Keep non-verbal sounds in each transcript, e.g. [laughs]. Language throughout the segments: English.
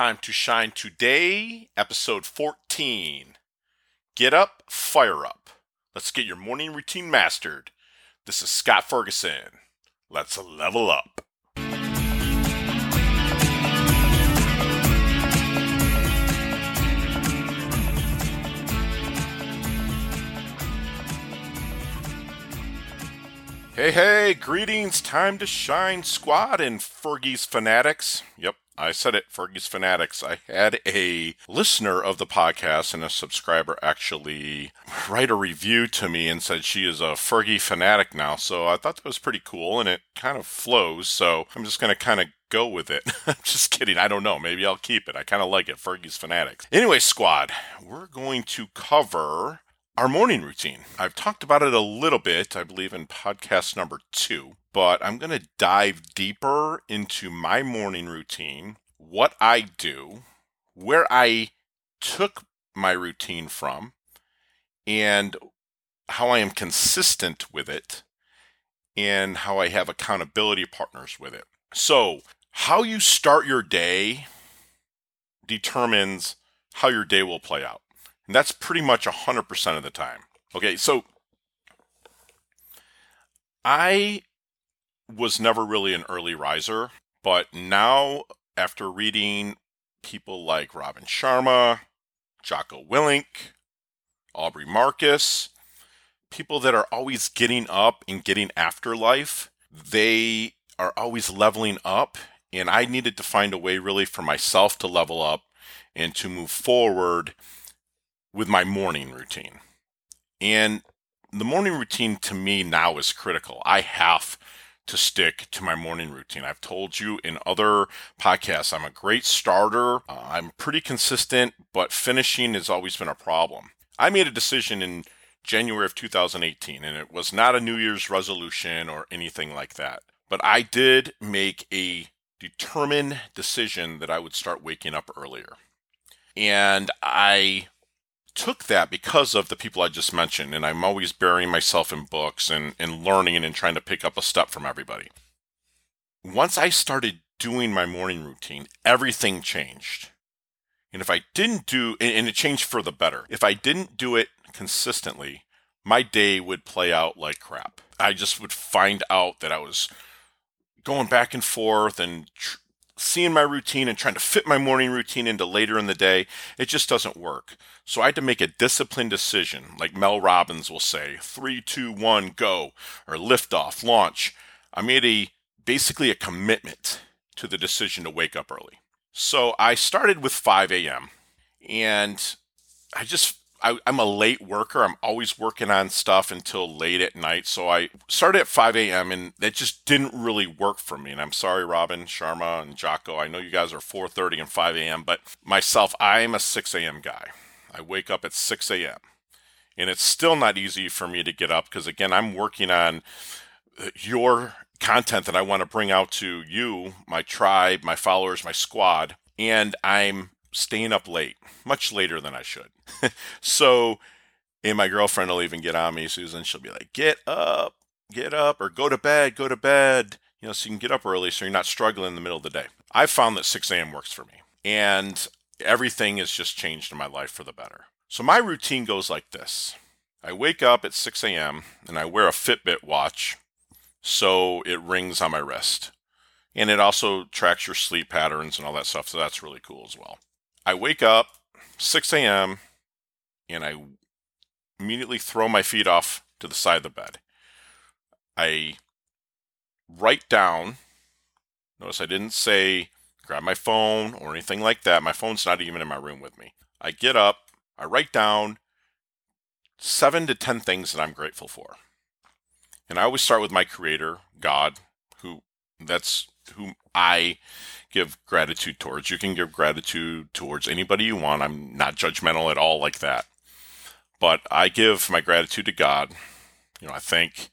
Time to Shine today, episode 14. Get up, fire up. Let's get your morning routine mastered. This is Scott Ferguson. Let's level up. Hey, hey, greetings, time to shine squad and Fergie's fanatics. Yep, I said it, Fergie's Fanatics. I had a listener of the podcast and a subscriber actually write a review to me and said she is a Fergie fanatic now. So I thought that was pretty cool and it kind of flows. So I'm just going to kind of go with it. [laughs] I'm just kidding. I don't know. Maybe I'll keep it. I kind of like it. Fergie's Fanatics. Anyway, squad, we're going to cover our morning routine. I've talked about it a little bit, I believe, in podcast number two but I'm going to dive deeper into my morning routine, what I do, where I took my routine from, and how I am consistent with it, and how I have accountability partners with it. So, how you start your day determines how your day will play out. And that's pretty much 100% of the time. Okay, so I was never really an early riser, but now after reading people like Robin Sharma, Jocko Willink, Aubrey Marcus, people that are always getting up and getting after life, they are always leveling up. And I needed to find a way really for myself to level up and to move forward with my morning routine. And the morning routine to me now is critical. I have to stick to my morning routine. I've told you in other podcasts, I'm a great starter. Uh, I'm pretty consistent, but finishing has always been a problem. I made a decision in January of 2018, and it was not a New Year's resolution or anything like that. But I did make a determined decision that I would start waking up earlier. And I took that because of the people I just mentioned, and I'm always burying myself in books and, and learning and trying to pick up a step from everybody. Once I started doing my morning routine, everything changed. And if I didn't do, and it changed for the better, if I didn't do it consistently, my day would play out like crap. I just would find out that I was going back and forth and tr- seeing my routine and trying to fit my morning routine into later in the day, it just doesn't work. So I had to make a disciplined decision, like Mel Robbins will say, three, two, one, go, or lift off, launch. I made a basically a commitment to the decision to wake up early. So I started with 5 a.m. and I just I, am a late worker. I'm always working on stuff until late at night. So I started at 5 a.m. and that just didn't really work for me. And I'm sorry, Robin, Sharma, and Jocko. I know you guys are 4:30 and 5 a.m. But myself, I'm a 6 a.m. guy. I wake up at 6 a.m. And it's still not easy for me to get up because again, I'm working on uh, your content that I want to bring out to you, my tribe, my followers, my squad, and I'm staying up late, much later than I should. [laughs] so, and my girlfriend will even get on me, Susan. She'll be like, "Get up, get up, or go to bed, go to bed." You know, so you can get up early, so you're not struggling in the middle of the day. I've found that 6 a.m. works for me, and everything has just changed in my life for the better. So my routine goes like this: I wake up at 6 a.m. and I wear a Fitbit watch, so it rings on my wrist, and it also tracks your sleep patterns and all that stuff. So that's really cool as well. I wake up 6 a.m. and I immediately throw my feet off to the side of the bed. I write down, notice I didn't say grab my phone or anything like that. My phone's not even in my room with me. I get up, I write down seven to 10 things that I'm grateful for. And I always start with my creator, God, who that's who I give gratitude towards. You can give gratitude towards anybody you want. I'm not judgmental at all like that. But I give my gratitude to God. You know, I thank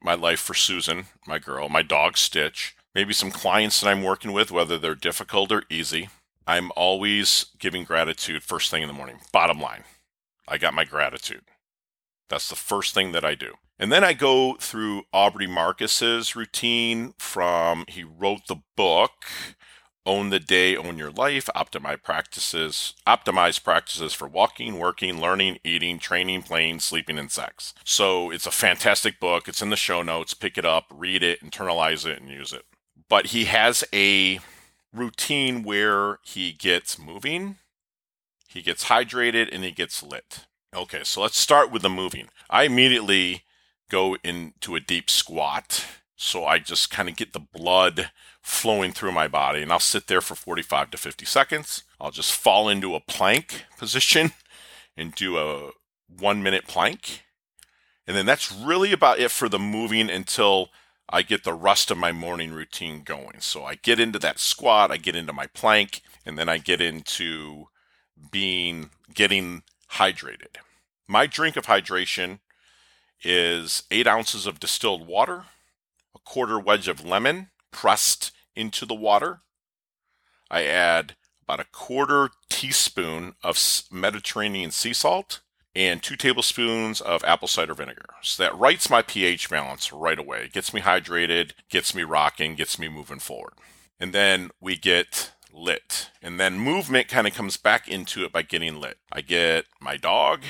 my life for Susan, my girl, my dog Stitch, maybe some clients that I'm working with, whether they're difficult or easy. I'm always giving gratitude first thing in the morning. Bottom line, I got my gratitude. That's the first thing that I do. And then I go through Aubrey Marcus's routine from he wrote the book Own the day, own your life, optimize practices, optimize practices for walking, working, learning, eating, training, playing, sleeping, and sex. So it's a fantastic book. It's in the show notes. Pick it up, read it, internalize it, and use it. But he has a routine where he gets moving, he gets hydrated, and he gets lit. Okay, so let's start with the moving. I immediately go into a deep squat. So I just kind of get the blood flowing through my body and I'll sit there for 45 to 50 seconds. I'll just fall into a plank position and do a one minute plank. And then that's really about it for the moving until I get the rest of my morning routine going. So I get into that squat, I get into my plank, and then I get into being getting hydrated. My drink of hydration is eight ounces of distilled water, a quarter wedge of lemon pressed into the water. I add about a quarter teaspoon of Mediterranean sea salt and two tablespoons of apple cider vinegar. So that rights my pH balance right away. Gets me hydrated, gets me rocking, gets me moving forward. And then we get lit. And then movement kind of comes back into it by getting lit. I get my dog,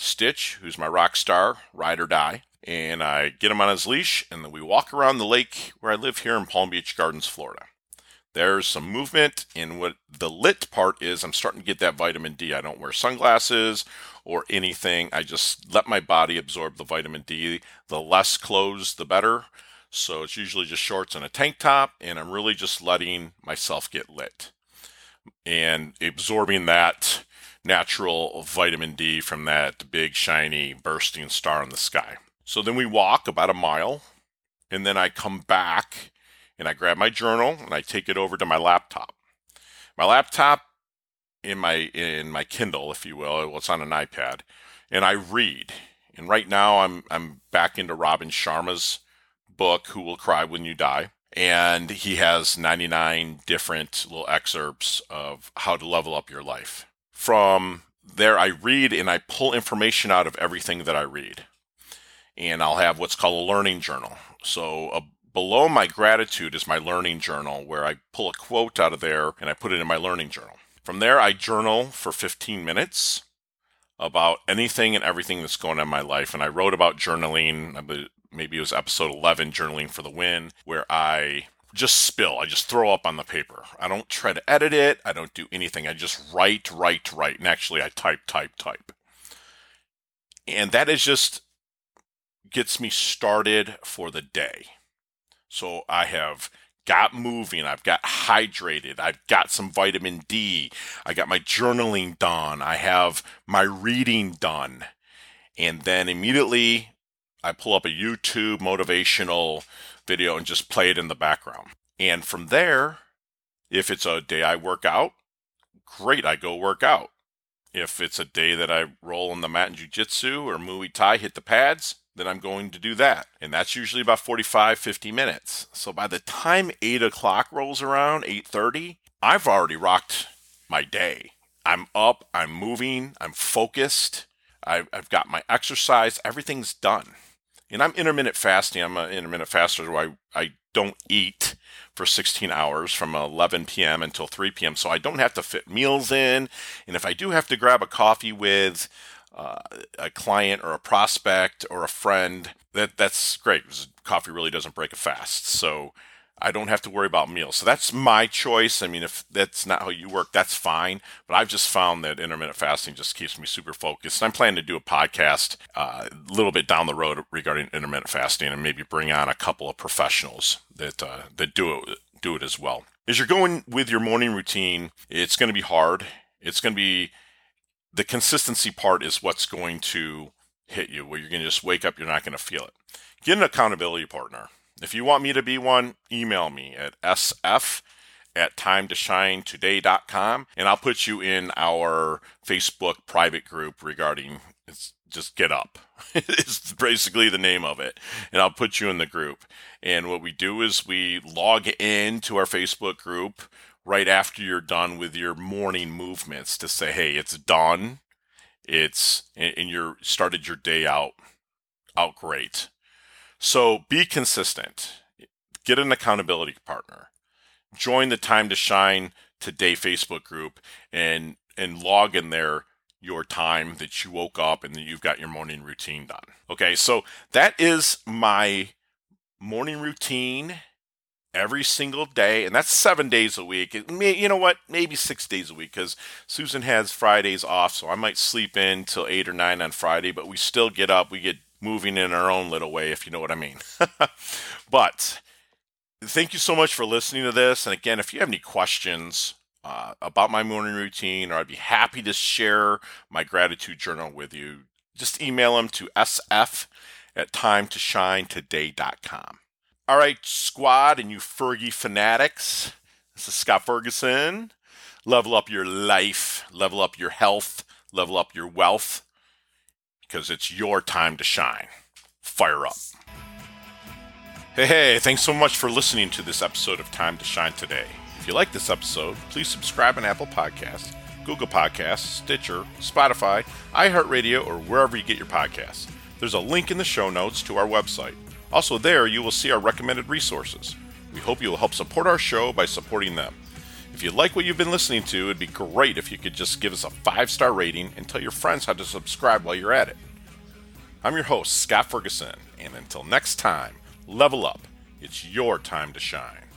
Stitch, who's my rock star, ride or die, and I get him on his leash, and then we walk around the lake where I live here in Palm Beach Gardens, Florida. There's some movement, and what the lit part is, I'm starting to get that vitamin D. I don't wear sunglasses or anything. I just let my body absorb the vitamin D. The less clothes, the better. So it's usually just shorts and a tank top, and I'm really just letting myself get lit and absorbing that natural vitamin D from that big, shiny, bursting star in the sky. So then we walk about a mile, and then I come back and I grab my journal and I take it over to my laptop. My laptop in my in my Kindle, if you will, well, it's on an iPad, and I read. And right now I'm I'm back into Robin Sharma's book, Who Will Cry When You Die. And he has 99 different little excerpts of how to level up your life. From there, I read and I pull information out of everything that I read. And I'll have what's called a learning journal. So, a below my gratitude is my learning journal where I pull a quote out of there and I put it in my learning journal. From there, I journal for 15 minutes about anything and everything that's going on in my life. And I wrote about journaling, maybe it was episode 11, Journaling for the Win, where I just spill. I just throw up on the paper. I don't try to edit it. I don't do anything. I just write, write, write. And actually, I type, type, type. And that is just gets me started for the day. So I have got moving, I've got hydrated, I've got some vitamin D, I got my journaling done, I have my reading done. And then immediately I pull up a YouTube motivational video and just play it in the background. And from there, if it's a day I work out, great, I go work out. If it's a day that I roll on the mat in jujitsu or Muay Thai, hit the pads, then I'm going to do that. And that's usually about 45, 50 minutes. So by the time 8 o'clock rolls around, 8.30, I've already rocked my day. I'm up, I'm moving, I'm focused, I've, I've got my exercise, everything's done. And I'm intermittent fasting. I'm an intermittent faster where I, I don't eat for 16 hours from 11 p.m. until 3 p.m. So I don't have to fit meals in. And if I do have to grab a coffee with uh, a client or a prospect or a friend, that that's great. Coffee really doesn't break a fast, so I don't have to worry about meals. So that's my choice. I mean, if that's not how you work, that's fine. But I've just found that intermittent fasting just keeps me super focused. I'm planning to do a podcast uh, a little bit down the road regarding intermittent fasting, and maybe bring on a couple of professionals that uh, that do it do it as well. As you're going with your morning routine, it's going to be hard. It's going to be the consistency part is what's going to hit you, where you're going to just wake up, you're not going to feel it. Get an accountability partner. If you want me to be one, email me at sf at timetoshinetoday.com and I'll put you in our Facebook private group regarding it's just get up. [laughs] it's basically the name of it. And I'll put you in the group. And what we do is we log in to our Facebook group right after you're done with your morning movements to say, hey, it's done. It's and you're started your day out out great. So be consistent. Get an accountability partner. join the Time to Shine Today Facebook group and and log in there your time that you woke up and then you've got your morning routine done. Okay, so that is my morning routine every single day, and that's seven days a week. May, you know what? Maybe six days a week because Susan has Fridays off, so I might sleep in till eight or nine on Friday, but we still get up. We get moving in our own little way, if you know what I mean. [laughs] but thank you so much for listening to this. And again, if you have any questions uh, about my morning routine, or I'd be happy to share my gratitude journal with you, just email them to sf at timetoshinetoday.com. All right, squad, and you Fergie fanatics. This is Scott Ferguson. Level up your life, level up your health, level up your wealth, because it's your time to shine. Fire up. Hey, hey, thanks so much for listening to this episode of Time to Shine today. If you like this episode, please subscribe on Apple Podcasts, Google Podcasts, Stitcher, Spotify, iHeartRadio, or wherever you get your podcasts. There's a link in the show notes to our website. Also, there you will see our recommended resources. We hope you will help support our show by supporting them. If you like what you've been listening to, it'd be great if you could just give us a five star rating and tell your friends how to subscribe while you're at it. I'm your host, Scott Ferguson, and until next time, level up. It's your time to shine.